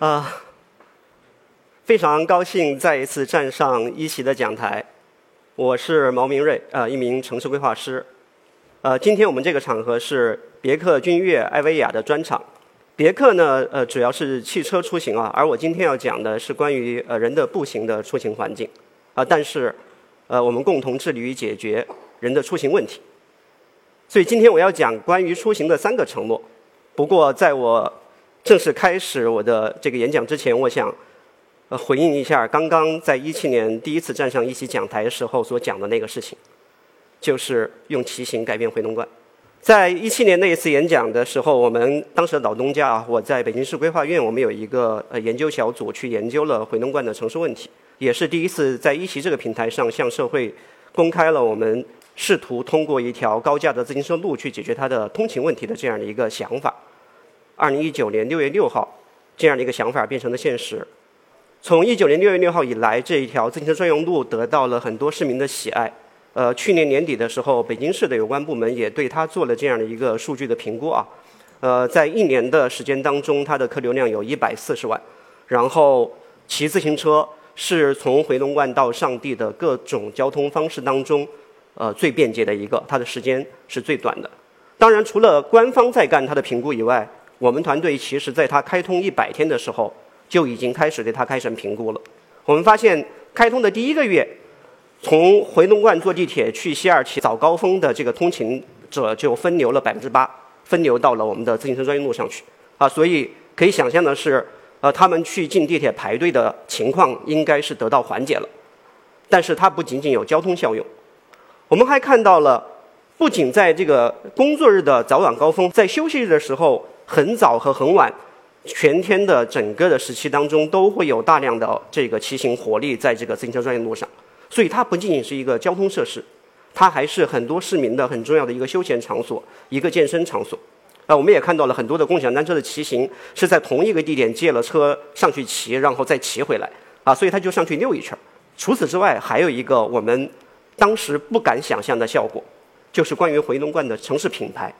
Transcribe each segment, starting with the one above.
啊，非常高兴再一次站上一席的讲台。我是毛明瑞，呃，一名城市规划师。呃，今天我们这个场合是别克君越艾维亚的专场。别克呢，呃，主要是汽车出行啊，而我今天要讲的是关于呃人的步行的出行环境啊。但是，呃，我们共同致力于解决人的出行问题。所以今天我要讲关于出行的三个承诺。不过，在我正式开始我的这个演讲之前，我想呃回应一下刚刚在一七年第一次站上一席讲台的时候所讲的那个事情，就是用骑行改变回龙观。在一七年那一次演讲的时候，我们当时的老东家啊，我在北京市规划院，我们有一个呃研究小组去研究了回龙观的城市问题，也是第一次在一席这个平台上向社会公开了我们试图通过一条高架的自行车路去解决它的通勤问题的这样的一个想法。二零一九年六月六号，这样的一个想法变成了现实。从一九年六月六号以来，这一条自行车专用路得到了很多市民的喜爱。呃，去年年底的时候，北京市的有关部门也对它做了这样的一个数据的评估啊。呃，在一年的时间当中，它的客流量有一百四十万。然后，骑自行车是从回龙观到上地的各种交通方式当中，呃，最便捷的一个，它的时间是最短的。当然，除了官方在干它的评估以外，我们团队其实在它开通一百天的时候，就已经开始对它开展评估了。我们发现，开通的第一个月。从回龙观坐地铁去西二旗早高峰的这个通勤者就分流了百分之八，分流到了我们的自行车专用路上去啊，所以可以想象的是，呃，他们去进地铁排队的情况应该是得到缓解了。但是它不仅仅有交通效用，我们还看到了，不仅在这个工作日的早晚高峰，在休息日的时候，很早和很晚，全天的整个的时期当中，都会有大量的这个骑行活力在这个自行车专用路上。所以它不仅仅是一个交通设施，它还是很多市民的很重要的一个休闲场所，一个健身场所。啊，我们也看到了很多的共享单车的骑行是在同一个地点借了车上去骑，然后再骑回来。啊，所以他就上去溜一圈。除此之外，还有一个我们当时不敢想象的效果，就是关于回龙观的城市品牌。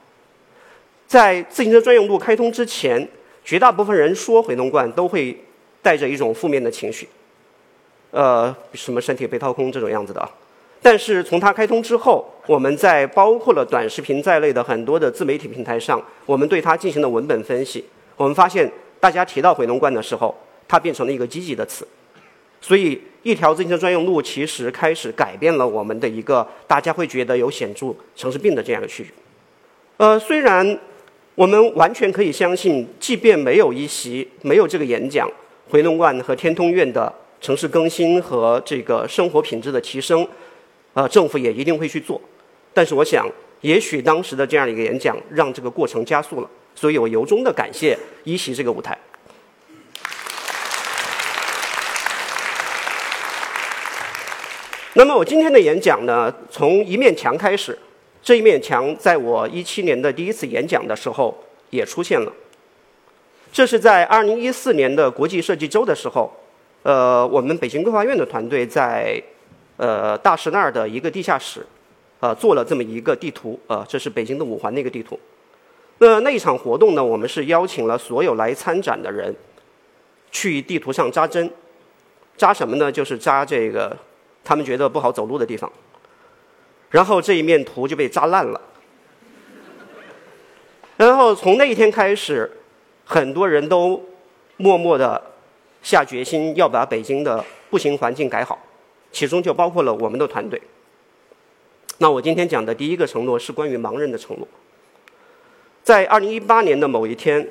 在自行车专用路开通之前，绝大部分人说回龙观都会带着一种负面的情绪。呃，什么身体被掏空这种样子的，但是从它开通之后，我们在包括了短视频在内的很多的自媒体平台上，我们对它进行了文本分析，我们发现大家提到回龙观的时候，它变成了一个积极的词，所以一条自行车专用路其实开始改变了我们的一个大家会觉得有显著城市病的这样的区域。呃，虽然我们完全可以相信，即便没有一席，没有这个演讲，回龙观和天通苑的。城市更新和这个生活品质的提升，呃，政府也一定会去做。但是我想，也许当时的这样一个演讲，让这个过程加速了。所以我由衷的感谢一席这个舞台。那么我今天的演讲呢，从一面墙开始。这一面墙在我一七年的第一次演讲的时候也出现了。这是在二零一四年的国际设计周的时候。呃，我们北京规划院的团队在呃大石那儿的一个地下室，呃做了这么一个地图，呃这是北京的五环的一个地图。那那一场活动呢，我们是邀请了所有来参展的人，去地图上扎针，扎什么呢？就是扎这个他们觉得不好走路的地方。然后这一面图就被扎烂了。然后从那一天开始，很多人都默默的。下决心要把北京的步行环境改好，其中就包括了我们的团队。那我今天讲的第一个承诺是关于盲人的承诺。在二零一八年的某一天，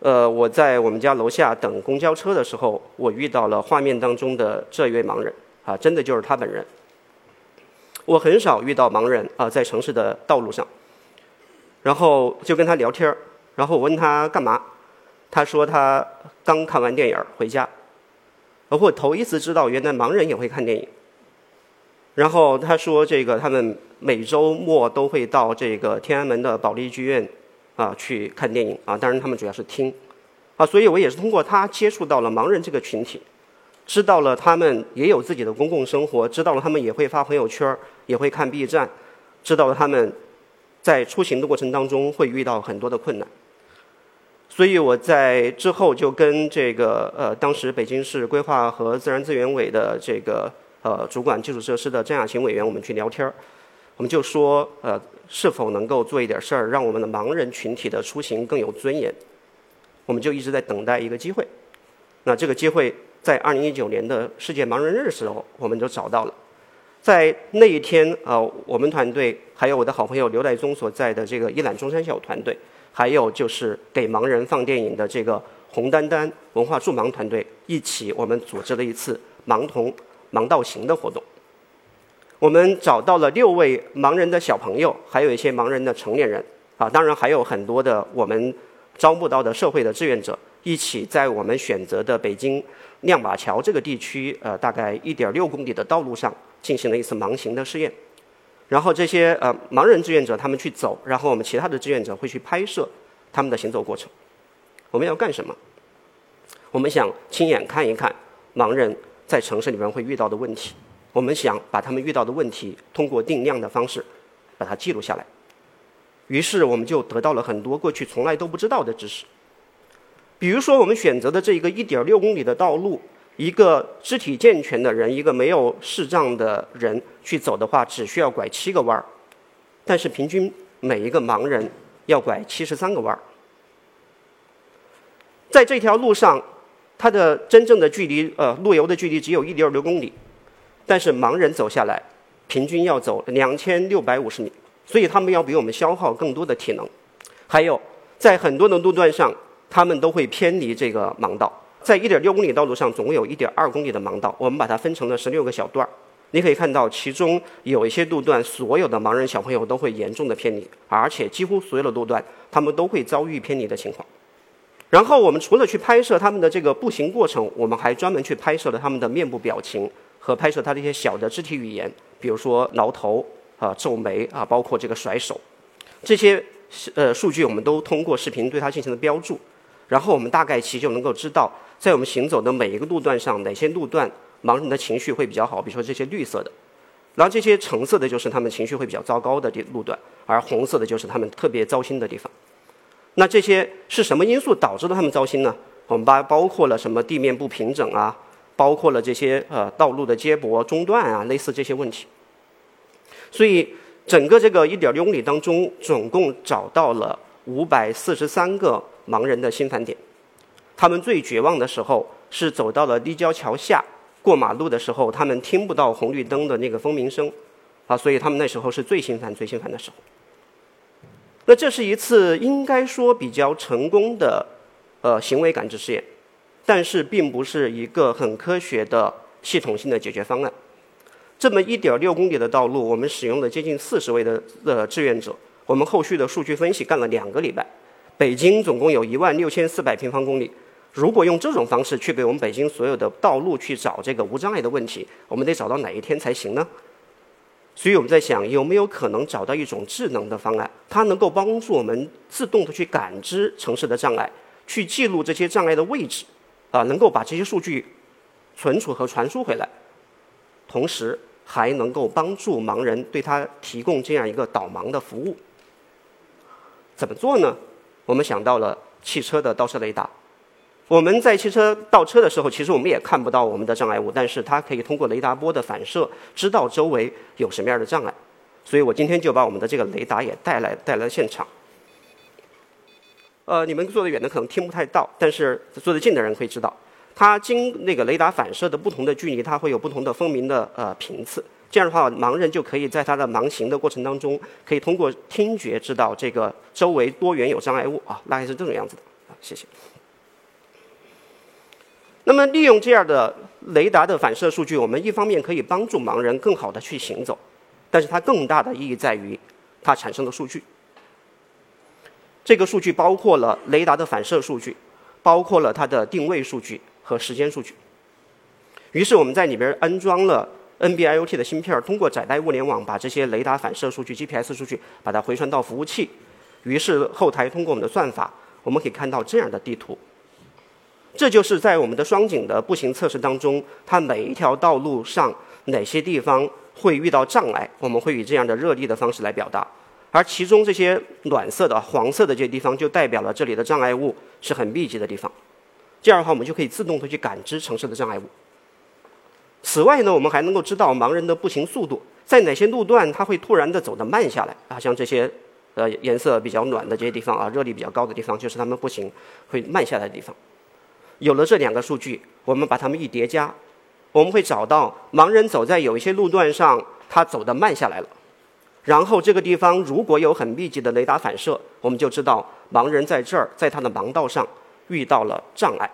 呃，我在我们家楼下等公交车的时候，我遇到了画面当中的这一位盲人，啊，真的就是他本人。我很少遇到盲人啊，在城市的道路上，然后就跟他聊天然后我问他干嘛。他说他刚看完电影回家，我头一次知道原来盲人也会看电影。然后他说这个他们每周末都会到这个天安门的保利剧院啊去看电影啊，当然他们主要是听啊，所以我也是通过他接触到了盲人这个群体，知道了他们也有自己的公共生活，知道了他们也会发朋友圈，也会看 B 站，知道他们在出行的过程当中会遇到很多的困难。所以我在之后就跟这个呃，当时北京市规划和自然资源委的这个呃主管基础设施的张亚勤委员，我们去聊天儿，我们就说呃，是否能够做一点事儿，让我们的盲人群体的出行更有尊严？我们就一直在等待一个机会。那这个机会在二零一九年的世界盲人日的时候，我们就找到了。在那一天啊，我们团队还有我的好朋友刘代宗所在的这个一览中山小团队。还有就是给盲人放电影的这个红丹丹文化助盲团队一起，我们组织了一次盲童盲道行的活动。我们找到了六位盲人的小朋友，还有一些盲人的成年人啊，当然还有很多的我们招募到的社会的志愿者，一起在我们选择的北京亮马桥这个地区，呃，大概一点六公里的道路上进行了一次盲行的试验。然后这些呃盲人志愿者他们去走，然后我们其他的志愿者会去拍摄他们的行走过程。我们要干什么？我们想亲眼看一看盲人在城市里面会遇到的问题。我们想把他们遇到的问题通过定量的方式把它记录下来。于是我们就得到了很多过去从来都不知道的知识。比如说我们选择的这一个1.6公里的道路。一个肢体健全的人，一个没有视障的人去走的话，只需要拐七个弯儿，但是平均每一个盲人要拐七十三个弯儿。在这条路上，它的真正的距离，呃，路游的距离只有一点六公里，但是盲人走下来，平均要走两千六百五十米，所以他们要比我们消耗更多的体能。还有，在很多的路段上，他们都会偏离这个盲道。在1.6公里道路上，总共有一点二公里的盲道，我们把它分成了十六个小段儿。你可以看到，其中有一些路段，所有的盲人小朋友都会严重的偏离，而且几乎所有的路段，他们都会遭遇偏离的情况。然后，我们除了去拍摄他们的这个步行过程，我们还专门去拍摄了他们的面部表情和拍摄他的一些小的肢体语言，比如说挠头啊、皱眉啊，包括这个甩手，这些呃数据我们都通过视频对它进行了标注。然后我们大概其实就能够知道。在我们行走的每一个路段上，哪些路段盲人的情绪会比较好？比如说这些绿色的，然后这些橙色的就是他们情绪会比较糟糕的地路段，而红色的就是他们特别糟心的地方。那这些是什么因素导致了他们糟心呢？我们把包括了什么地面不平整啊，包括了这些呃道路的接驳中断啊，类似这些问题。所以整个这个一点六公里当中，总共找到了五百四十三个盲人的心烦点。他们最绝望的时候是走到了立交桥下过马路的时候，他们听不到红绿灯的那个蜂鸣声，啊，所以他们那时候是最心烦、最心烦的时候。那这是一次应该说比较成功的呃行为感知试验，但是并不是一个很科学的系统性的解决方案。这么一点六公里的道路，我们使用了接近四十位的呃志愿者，我们后续的数据分析干了两个礼拜。北京总共有一万六千四百平方公里。如果用这种方式去给我们北京所有的道路去找这个无障碍的问题，我们得找到哪一天才行呢？所以我们在想，有没有可能找到一种智能的方案，它能够帮助我们自动的去感知城市的障碍，去记录这些障碍的位置，啊，能够把这些数据存储和传输回来，同时还能够帮助盲人对他提供这样一个导盲的服务。怎么做呢？我们想到了汽车的倒车雷达。我们在汽车倒车的时候，其实我们也看不到我们的障碍物，但是它可以通过雷达波的反射，知道周围有什么样的障碍。所以我今天就把我们的这个雷达也带来带来现场。呃，你们坐得远的可能听不太到，但是坐得近的人会知道，它经那个雷达反射的不同的距离，它会有不同的蜂鸣的呃频次。这样的话，盲人就可以在他的盲行的过程当中，可以通过听觉知道这个周围多远有障碍物啊，大概是这种样子的啊，谢谢。那么，利用这样的雷达的反射数据，我们一方面可以帮助盲人更好的去行走，但是它更大的意义在于它产生的数据。这个数据包括了雷达的反射数据，包括了它的定位数据和时间数据。于是我们在里边安装了 NB-IoT 的芯片，通过窄带物联网把这些雷达反射数据、GPS 数据把它回传到服务器。于是后台通过我们的算法，我们可以看到这样的地图。这就是在我们的双井的步行测试当中，它每一条道路上哪些地方会遇到障碍，我们会以这样的热力的方式来表达。而其中这些暖色的、黄色的这些地方，就代表了这里的障碍物是很密集的地方。这样的话，我们就可以自动的去感知城市的障碍物。此外呢，我们还能够知道盲人的步行速度，在哪些路段他会突然的走得慢下来啊？像这些呃颜色比较暖的这些地方啊，热力比较高的地方，就是他们步行会慢下来的地方。有了这两个数据，我们把它们一叠加，我们会找到盲人走在有一些路段上，他走得慢下来了。然后这个地方如果有很密集的雷达反射，我们就知道盲人在这儿，在他的盲道上遇到了障碍。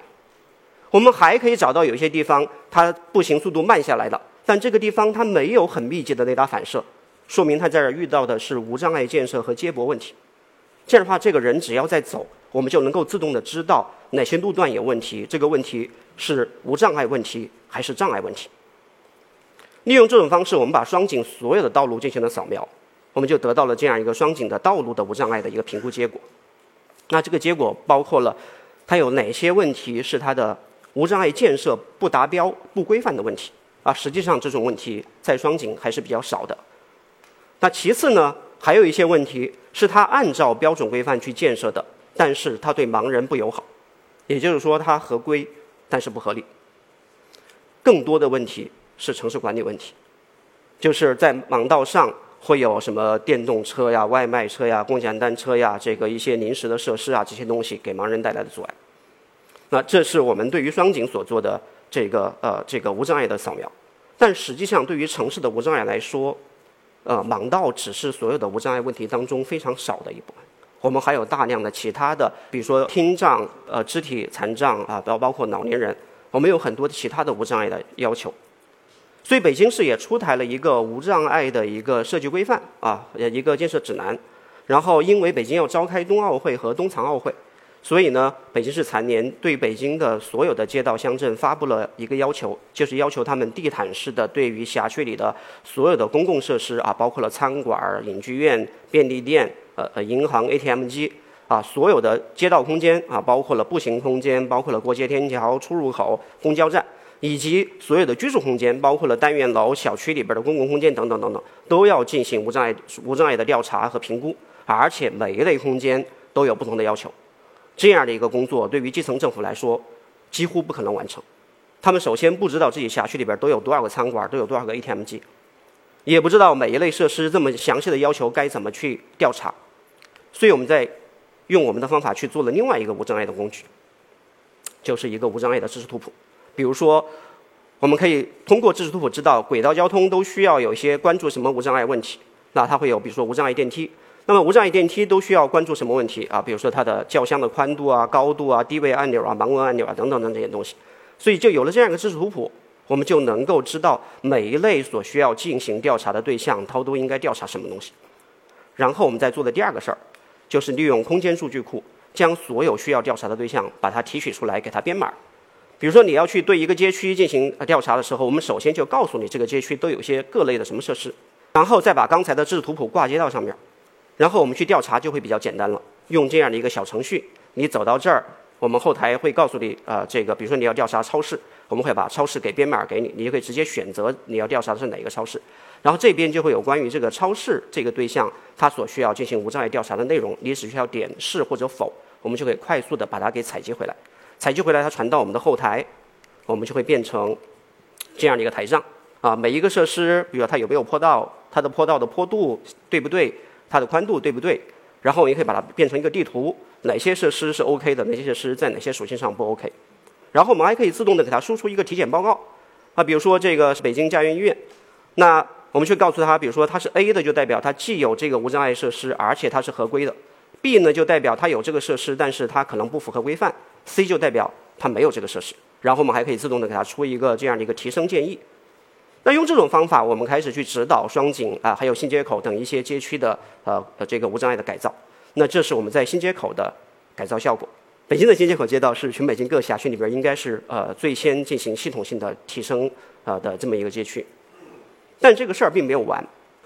我们还可以找到有一些地方，它步行速度慢下来了，但这个地方它没有很密集的雷达反射，说明它在这儿遇到的是无障碍建设和接驳问题。这样的话，这个人只要在走，我们就能够自动的知道哪些路段有问题，这个问题是无障碍问题还是障碍问题。利用这种方式，我们把双井所有的道路进行了扫描，我们就得到了这样一个双井的道路的无障碍的一个评估结果。那这个结果包括了它有哪些问题是它的。无障碍建设不达标、不规范的问题啊，实际上这种问题在双井还是比较少的。那其次呢，还有一些问题是它按照标准规范去建设的，但是它对盲人不友好，也就是说它合规但是不合理。更多的问题是城市管理问题，就是在盲道上会有什么电动车呀、外卖车呀、共享单车呀，这个一些临时的设施啊，这些东西给盲人带来的阻碍。那这是我们对于双井所做的这个呃这个无障碍的扫描，但实际上对于城市的无障碍来说，呃盲道只是所有的无障碍问题当中非常少的一部分。我们还有大量的其他的，比如说听障、呃肢体残障啊，包包括老年人，我们有很多其他的无障碍的要求。所以北京市也出台了一个无障碍的一个设计规范啊，一个建设指南。然后因为北京要召开冬奥会和冬残奥会。所以呢，北京市残联对北京的所有的街道乡镇发布了一个要求，就是要求他们地毯式的对于辖区里的所有的公共设施啊，包括了餐馆、影剧院、便利店、呃呃银行、ATM 机啊，所有的街道空间啊，包括了步行空间，包括了过街天桥、出入口、公交站，以及所有的居住空间，包括了单元楼、小区里边的公共空间等等等等，都要进行无障碍无障碍的调查和评估，而且每一类空间都有不同的要求。这样的一个工作，对于基层政府来说，几乎不可能完成。他们首先不知道自己辖区里边都有多少个餐馆，都有多少个 ATM 机，也不知道每一类设施这么详细的要求该怎么去调查。所以我们在用我们的方法去做了另外一个无障碍的工具，就是一个无障碍的知识图谱。比如说，我们可以通过知识图谱知道轨道交通都需要有一些关注什么无障碍问题。那它会有，比如说无障碍电梯。那么无障碍电梯都需要关注什么问题啊？比如说它的轿厢的宽度啊、高度啊、低位按钮啊、盲文按钮啊等等等这些东西。所以就有了这样一个知识图谱，我们就能够知道每一类所需要进行调查的对象，它都应该调查什么东西。然后我们再做的第二个事儿，就是利用空间数据库，将所有需要调查的对象把它提取出来，给它编码。比如说你要去对一个街区进行调查的时候，我们首先就告诉你这个街区都有些各类的什么设施，然后再把刚才的知识图谱挂接到上面。然后我们去调查就会比较简单了。用这样的一个小程序，你走到这儿，我们后台会告诉你，啊，这个比如说你要调查超市，我们会把超市给编码给你，你就可以直接选择你要调查的是哪一个超市。然后这边就会有关于这个超市这个对象，它所需要进行无障碍调查的内容，你只需要点是或者否，我们就可以快速的把它给采集回来。采集回来，它传到我们的后台，我们就会变成这样的一个台账。啊，每一个设施，比如它有没有坡道，它的坡道的坡度对不对？它的宽度对不对？然后也可以把它变成一个地图，哪些设施是 OK 的，哪些设施在哪些属性上不 OK。然后我们还可以自动的给它输出一个体检报告，啊，比如说这个是北京家园医院，那我们去告诉他，比如说它是 A 的，就代表它既有这个无障碍设施，而且它是合规的；B 呢就代表它有这个设施，但是它可能不符合规范；C 就代表它没有这个设施。然后我们还可以自动的给它出一个这样的一个提升建议。那用这种方法，我们开始去指导双井啊，还有新街口等一些街区的呃这个无障碍的改造。那这是我们在新街口的改造效果。北京的新街口街道是全北京各辖区里边应该是呃最先进行系统性的提升啊的这么一个街区。但这个事儿并没有完。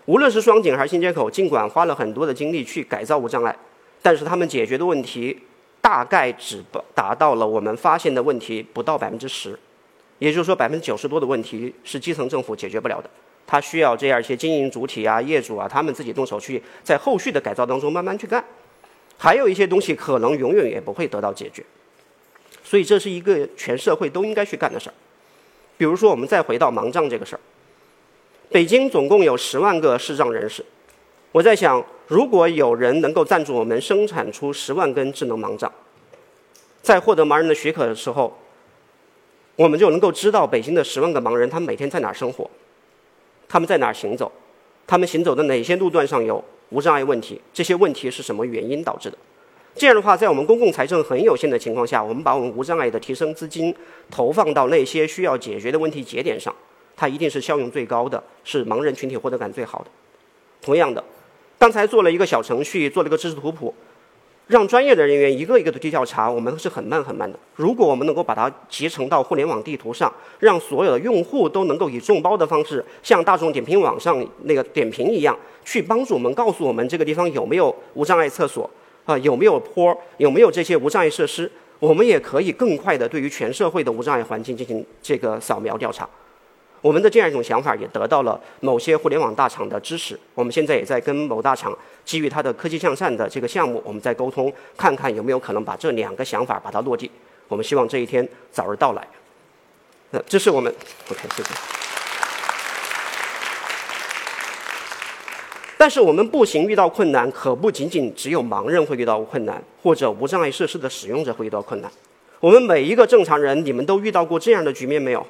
无论是双井还是新街口，尽管花了很多的精力去改造无障碍，但是他们解决的问题大概只达到了我们发现的问题不到百分之十。也就是说，百分之九十多的问题是基层政府解决不了的，他需要这样一些经营主体啊、业主啊，他们自己动手去在后续的改造当中慢慢去干。还有一些东西可能永远也不会得到解决。所以这是一个全社会都应该去干的事儿。比如说，我们再回到盲杖这个事儿，北京总共有十万个视障人士。我在想，如果有人能够赞助我们生产出十万根智能盲杖，在获得盲人的许可的时候，我们就能够知道北京的十万个盲人他们每天在哪儿生活，他们在哪儿行走，他们行走的哪些路段上有无障碍问题，这些问题是什么原因导致的。这样的话，在我们公共财政很有限的情况下，我们把我们无障碍的提升资金投放到那些需要解决的问题节点上，它一定是效用最高的，是盲人群体获得感最好的。同样的，刚才做了一个小程序，做了一个知识图谱，让专业的人员一个一个的去调查，我们是很慢很慢的。如果我们能够把它集成到互联网地图上，让所有的用户都能够以众包的方式，像大众点评网上那个点评一样，去帮助我们告诉我们这个地方有没有无障碍厕所。啊，有没有坡？有没有这些无障碍设施？我们也可以更快的对于全社会的无障碍环境进行这个扫描调查。我们的这样一种想法也得到了某些互联网大厂的支持。我们现在也在跟某大厂基于它的科技向善的这个项目，我们在沟通，看看有没有可能把这两个想法把它落地。我们希望这一天早日到来。那这是我们，OK，谢谢。但是我们步行遇到困难，可不仅仅只有盲人会遇到困难，或者无障碍设施的使用者会遇到困难。我们每一个正常人，你们都遇到过这样的局面没有？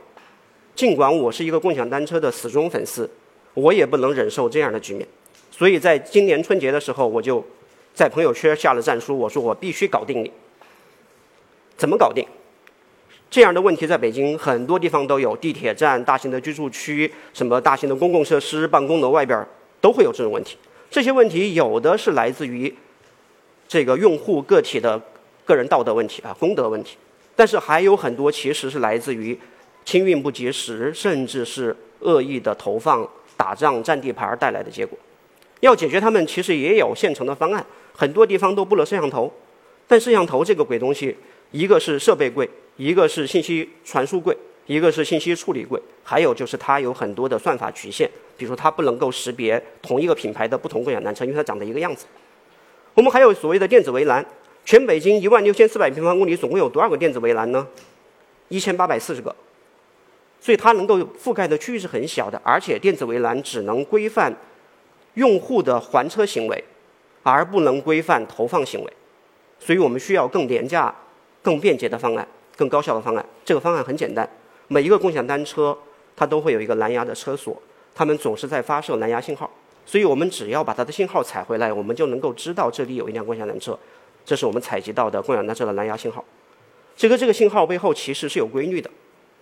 尽管我是一个共享单车的死忠粉丝，我也不能忍受这样的局面。所以在今年春节的时候，我就在朋友圈下了战书，我说我必须搞定你。怎么搞定？这样的问题在北京很多地方都有，地铁站、大型的居住区、什么大型的公共设施、办公楼外边。都会有这种问题，这些问题有的是来自于这个用户个体的个人道德问题啊，公德问题，但是还有很多其实是来自于清运不及时，甚至是恶意的投放、打仗、占地盘带来的结果。要解决它们，其实也有现成的方案，很多地方都布了摄像头，但摄像头这个鬼东西，一个是设备贵，一个是信息传输贵。一个是信息处理贵，还有就是它有很多的算法局限，比如说它不能够识别同一个品牌的不同共享单车，因为它长得一个样子。我们还有所谓的电子围栏，全北京一万六千四百平方公里总共有多少个电子围栏呢？一千八百四十个。所以它能够覆盖的区域是很小的，而且电子围栏只能规范用户的还车行为，而不能规范投放行为。所以我们需要更廉价、更便捷的方案，更高效的方案。这个方案很简单。每一个共享单车，它都会有一个蓝牙的车锁，它们总是在发射蓝牙信号，所以我们只要把它的信号采回来，我们就能够知道这里有一辆共享单车，这是我们采集到的共享单车的蓝牙信号。这个这个信号背后其实是有规律的，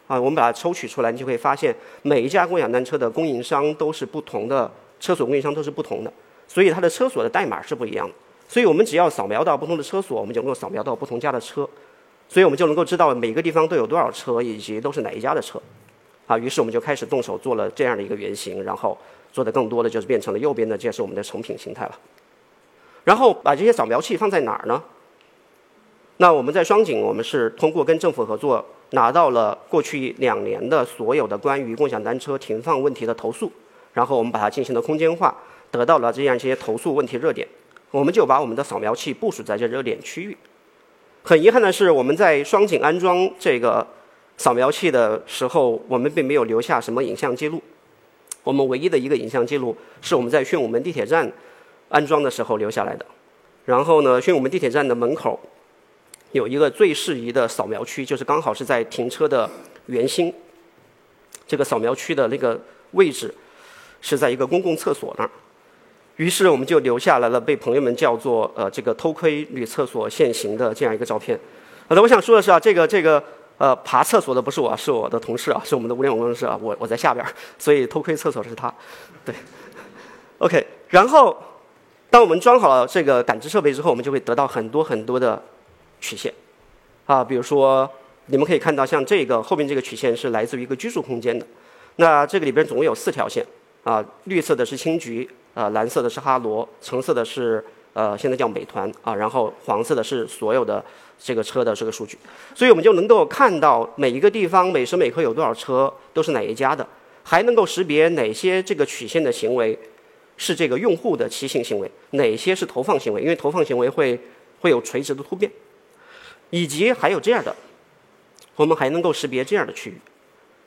啊，我们把它抽取出来，你就会发现每一家共享单车的供应商都是不同的，车锁供应商都是不同的，所以它的车锁的代码是不一样的。所以我们只要扫描到不同的车锁，我们就能够扫描到不同家的车。所以我们就能够知道每个地方都有多少车，以及都是哪一家的车，啊，于是我们就开始动手做了这样的一个原型，然后做的更多的就是变成了右边的，这是我们的成品形态了。然后把这些扫描器放在哪儿呢？那我们在双井，我们是通过跟政府合作，拿到了过去两年的所有的关于共享单车停放问题的投诉，然后我们把它进行了空间化，得到了这样一些投诉问题热点，我们就把我们的扫描器部署在这热点区域。很遗憾的是，我们在双井安装这个扫描器的时候，我们并没有留下什么影像记录。我们唯一的一个影像记录是我们在宣武门地铁站安装的时候留下来的。然后呢，宣武门地铁站的门口有一个最适宜的扫描区，就是刚好是在停车的圆心。这个扫描区的那个位置是在一个公共厕所那儿。于是我们就留下来了，被朋友们叫做“呃，这个偷窥女厕所现形”的这样一个照片。好的，我想说的是啊，这个这个呃，爬厕所的不是我，是我的同事啊，是我们的物联网工程师啊，我我在下边，所以偷窥厕所的是他。对，OK。然后，当我们装好了这个感知设备之后，我们就会得到很多很多的曲线啊，比如说你们可以看到，像这个后面这个曲线是来自于一个居住空间的。那这个里边总共有四条线啊，绿色的是青桔。呃，蓝色的是哈罗，橙色的是呃，现在叫美团啊，然后黄色的是所有的这个车的这个数据，所以我们就能够看到每一个地方每时每刻有多少车，都是哪一家的，还能够识别哪些这个曲线的行为是这个用户的骑行行为，哪些是投放行为，因为投放行为会会有垂直的突变，以及还有这样的，我们还能够识别这样的区域。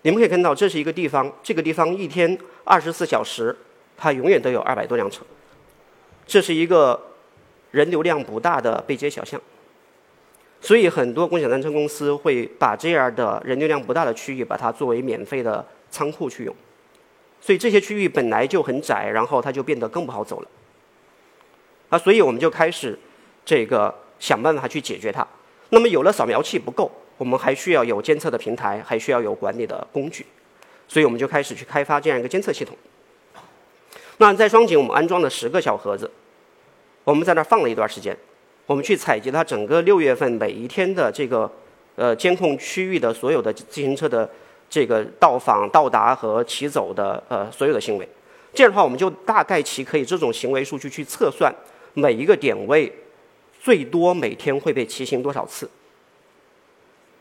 你们可以看到，这是一个地方，这个地方一天二十四小时，它永远都有二百多辆车。这是一个人流量不大的背街小巷，所以很多共享单车公司会把这样的人流量不大的区域，把它作为免费的仓库去用。所以这些区域本来就很窄，然后它就变得更不好走了。啊，所以我们就开始这个想办法去解决它。那么有了扫描器不够，我们还需要有监测的平台，还需要有管理的工具。所以我们就开始去开发这样一个监测系统。那在双井，我们安装了十个小盒子，我们在那儿放了一段时间，我们去采集它整个六月份每一天的这个呃监控区域的所有的自行车的这个到访、到达和骑走的呃所有的行为。这样的话，我们就大概其可以这种行为数据去测算。每一个点位最多每天会被骑行多少次？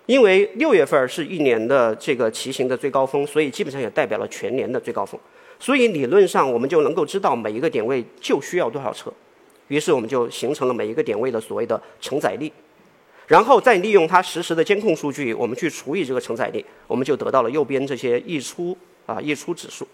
因为六月份是一年的这个骑行的最高峰，所以基本上也代表了全年的最高峰。所以理论上我们就能够知道每一个点位就需要多少车。于是我们就形成了每一个点位的所谓的承载力，然后再利用它实时的监控数据，我们去除以这个承载力，我们就得到了右边这些溢出啊溢出指数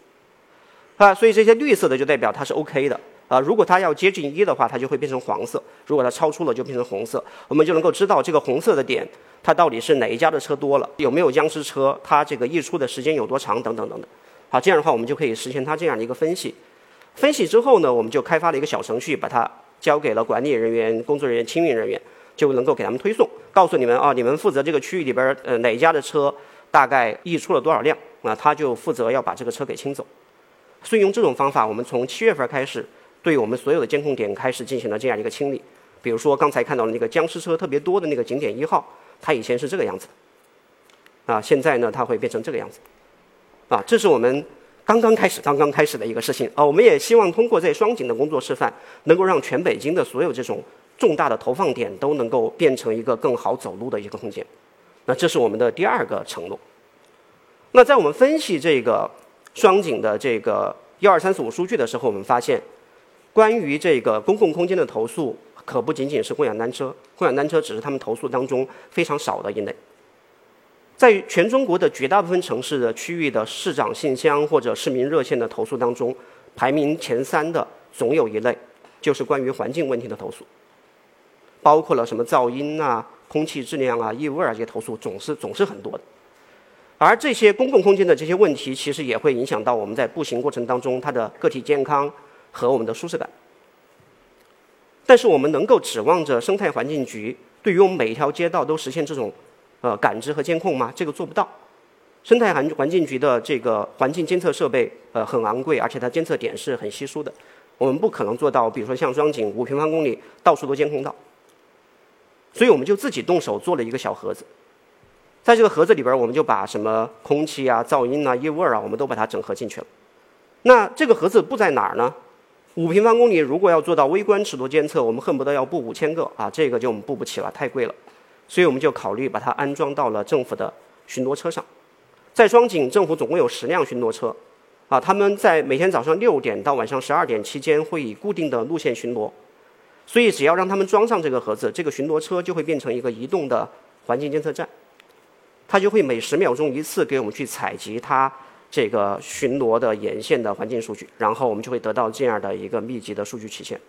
啊。所以这些绿色的就代表它是 OK 的。啊，如果它要接近一的话，它就会变成黄色；如果它超出了，就变成红色。我们就能够知道这个红色的点，它到底是哪一家的车多了，有没有僵尸车，它这个溢出的时间有多长，等等等等。好，这样的话，我们就可以实现它这样的一个分析。分析之后呢，我们就开发了一个小程序，把它交给了管理人员、工作人员、清运人员，就能够给他们推送，告诉你们啊，你们负责这个区域里边呃哪一家的车大概溢出了多少辆，啊，他就负责要把这个车给清走。所以用这种方法，我们从七月份开始。对我们所有的监控点开始进行了这样一个清理，比如说刚才看到的那个僵尸车特别多的那个景点一号，它以前是这个样子的，啊，现在呢它会变成这个样子，啊，这是我们刚刚开始、刚刚开始的一个事情啊。我们也希望通过在双井的工作示范，能够让全北京的所有这种重大的投放点都能够变成一个更好走路的一个空间。那这是我们的第二个承诺。那在我们分析这个双井的这个一二三四五数据的时候，我们发现。关于这个公共空间的投诉，可不仅仅是共享单车，共享单车只是他们投诉当中非常少的一类。在全中国的绝大部分城市的区域的市长信箱或者市民热线的投诉当中，排名前三的总有一类，就是关于环境问题的投诉，包括了什么噪音啊、空气质量啊、异味啊这些投诉，总是总是很多的。而这些公共空间的这些问题，其实也会影响到我们在步行过程当中它的个体健康。和我们的舒适感，但是我们能够指望着生态环境局对于我们每一条街道都实现这种呃感知和监控吗？这个做不到。生态环环境局的这个环境监测设备呃很昂贵，而且它监测点是很稀疏的，我们不可能做到，比如说像双井五平方公里到处都监控到。所以我们就自己动手做了一个小盒子，在这个盒子里边，我们就把什么空气啊、噪音啊、异味啊，我们都把它整合进去了。那这个盒子布在哪儿呢？五平方公里，如果要做到微观尺度监测，我们恨不得要布五千个啊，这个就我们布不起了，太贵了。所以我们就考虑把它安装到了政府的巡逻车上。在双井，政府总共有十辆巡逻车，啊，他们在每天早上六点到晚上十二点期间会以固定的路线巡逻。所以只要让他们装上这个盒子，这个巡逻车就会变成一个移动的环境监测站，它就会每十秒钟一次给我们去采集它。这个巡逻的沿线的环境数据，然后我们就会得到这样的一个密集的数据曲线。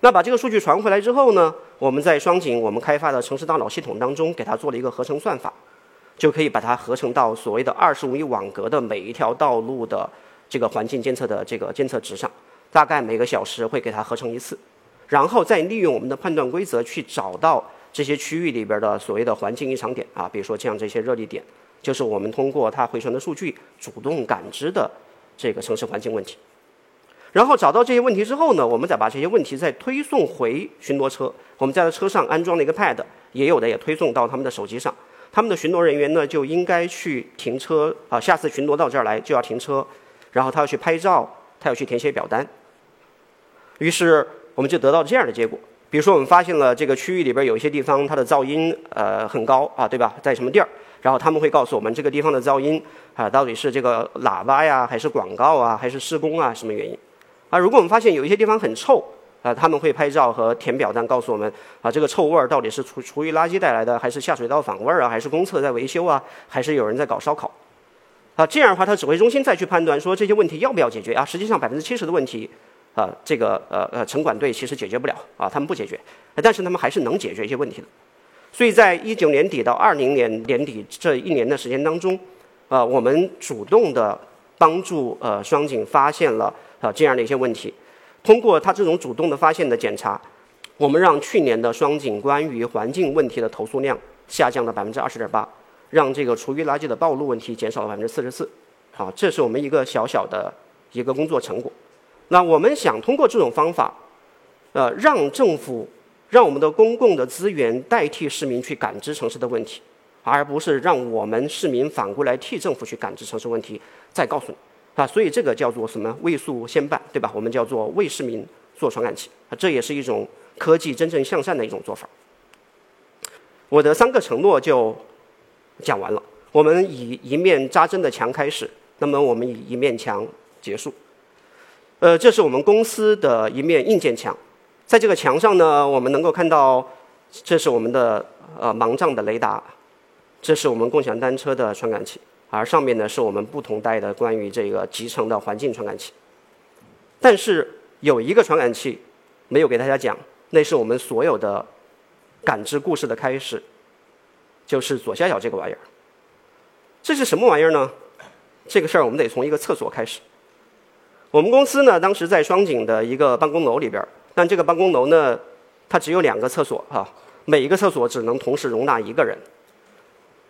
那把这个数据传回来之后呢，我们在双井我们开发的城市大脑系统当中，给它做了一个合成算法，就可以把它合成到所谓的二十五米网格的每一条道路的这个环境监测的这个监测值上，大概每个小时会给它合成一次，然后再利用我们的判断规则去找到这些区域里边的所谓的环境异常点啊，比如说像这些热力点。就是我们通过它回传的数据主动感知的这个城市环境问题，然后找到这些问题之后呢，我们再把这些问题再推送回巡逻车。我们在车上安装了一个 pad，也有的也推送到他们的手机上。他们的巡逻人员呢，就应该去停车啊，下次巡逻到这儿来就要停车，然后他要去拍照，他要去填写表单。于是我们就得到这样的结果。比如说，我们发现了这个区域里边有一些地方它的噪音呃很高啊，对吧？在什么地儿？然后他们会告诉我们这个地方的噪音啊，到底是这个喇叭呀，还是广告啊，还是施工啊，什么原因？啊，如果我们发现有一些地方很臭啊，他们会拍照和填表单告诉我们啊，这个臭味儿到底是厨厨余垃圾带来的，还是下水道反味儿啊，还是公厕在维修啊，还是有人在搞烧烤？啊，这样的话，它指挥中心再去判断说这些问题要不要解决啊。实际上百分之七十的问题，啊，这个呃呃城管队其实解决不了啊，他们不解决，但是他们还是能解决一些问题的。所以在一九年底到二零年年底这一年的时间当中，啊，我们主动的帮助呃双井发现了啊这样的一些问题。通过他这种主动的发现的检查，我们让去年的双井关于环境问题的投诉量下降了百分之二十点八，让这个厨余垃圾的暴露问题减少了百分之四十四。好，这是我们一个小小的一个工作成果。那我们想通过这种方法，呃，让政府让我们的公共的资源代替市民去感知城市的问题，而不是让我们市民反过来替政府去感知城市问题，再告诉你。啊，所以这个叫做什么？为速先办，对吧？我们叫做为市民做传感器，啊，这也是一种科技真正向善的一种做法。我的三个承诺就讲完了。我们以一面扎针的墙开始，那么我们以一面墙结束。呃，这是我们公司的一面硬件墙，在这个墙上呢，我们能够看到，这是我们的呃盲杖的雷达，这是我们共享单车的传感器。而上面呢，是我们不同代的关于这个集成的环境传感器。但是有一个传感器没有给大家讲，那是我们所有的感知故事的开始，就是左下角这个玩意儿。这是什么玩意儿呢？这个事儿我们得从一个厕所开始。我们公司呢，当时在双井的一个办公楼里边，但这个办公楼呢，它只有两个厕所哈，每一个厕所只能同时容纳一个人。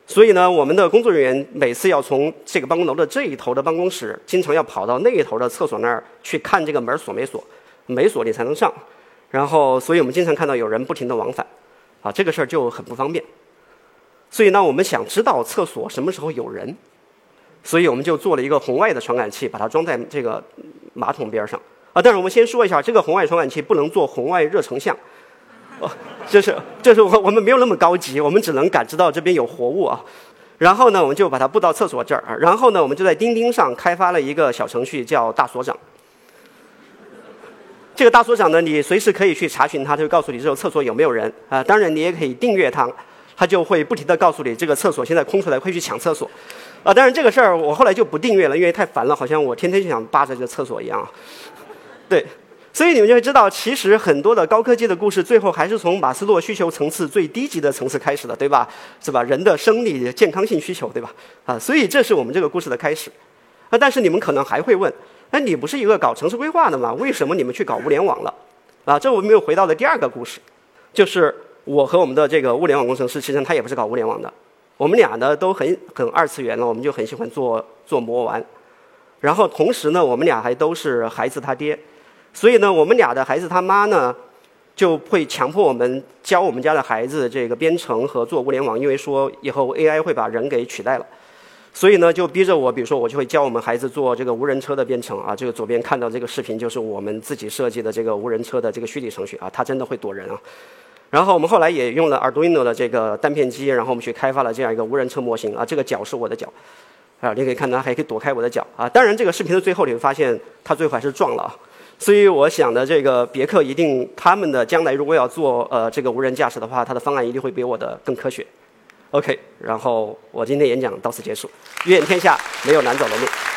所以呢，我们的工作人员每次要从这个办公楼的这一头的办公室，经常要跑到那一头的厕所那儿去看这个门锁没锁，没锁你才能上。然后，所以我们经常看到有人不停的往返，啊，这个事儿就很不方便。所以呢，我们想知道厕所什么时候有人，所以我们就做了一个红外的传感器，把它装在这个马桶边上。啊，但是我们先说一下，这个红外传感器不能做红外热成像。哦，就是，就是我我们没有那么高级，我们只能感知到这边有活物啊。然后呢，我们就把它布到厕所这儿。然后呢，我们就在钉钉上开发了一个小程序，叫大所长。这个大所长呢，你随时可以去查询它，就告诉你这个厕所有没有人啊。当然，你也可以订阅它，它就会不停的告诉你这个厕所现在空出来，快去抢厕所。啊，当然这个事儿我后来就不订阅了，因为太烦了，好像我天天就想扒着这厕所一样。对。所以你们就会知道，其实很多的高科技的故事，最后还是从马斯洛需求层次最低级的层次开始的，对吧？是吧？人的生理健康性需求，对吧？啊，所以这是我们这个故事的开始。啊，但是你们可能还会问，那你不是一个搞城市规划的吗？为什么你们去搞物联网了？啊，这我们又回到了第二个故事，就是我和我们的这个物联网工程师，其实他也不是搞物联网的。我们俩呢都很很二次元了，我们就很喜欢做做魔玩。然后同时呢，我们俩还都是孩子他爹。所以呢，我们俩的孩子他妈呢，就会强迫我们教我们家的孩子这个编程和做物联网，因为说以后 AI 会把人给取代了。所以呢，就逼着我，比如说我就会教我们孩子做这个无人车的编程啊。这个左边看到这个视频就是我们自己设计的这个无人车的这个虚拟程序啊，它真的会躲人啊。然后我们后来也用了 Arduino 的这个单片机，然后我们去开发了这样一个无人车模型啊。这个脚是我的脚啊，你可以看到还可以躲开我的脚啊。当然，这个视频的最后你会发现，它最后还是撞了啊。所以我想的这个别克一定他们的将来如果要做呃这个无人驾驶的话，它的方案一定会比我的更科学。OK，然后我今天演讲到此结束。愿天下没有难走的路。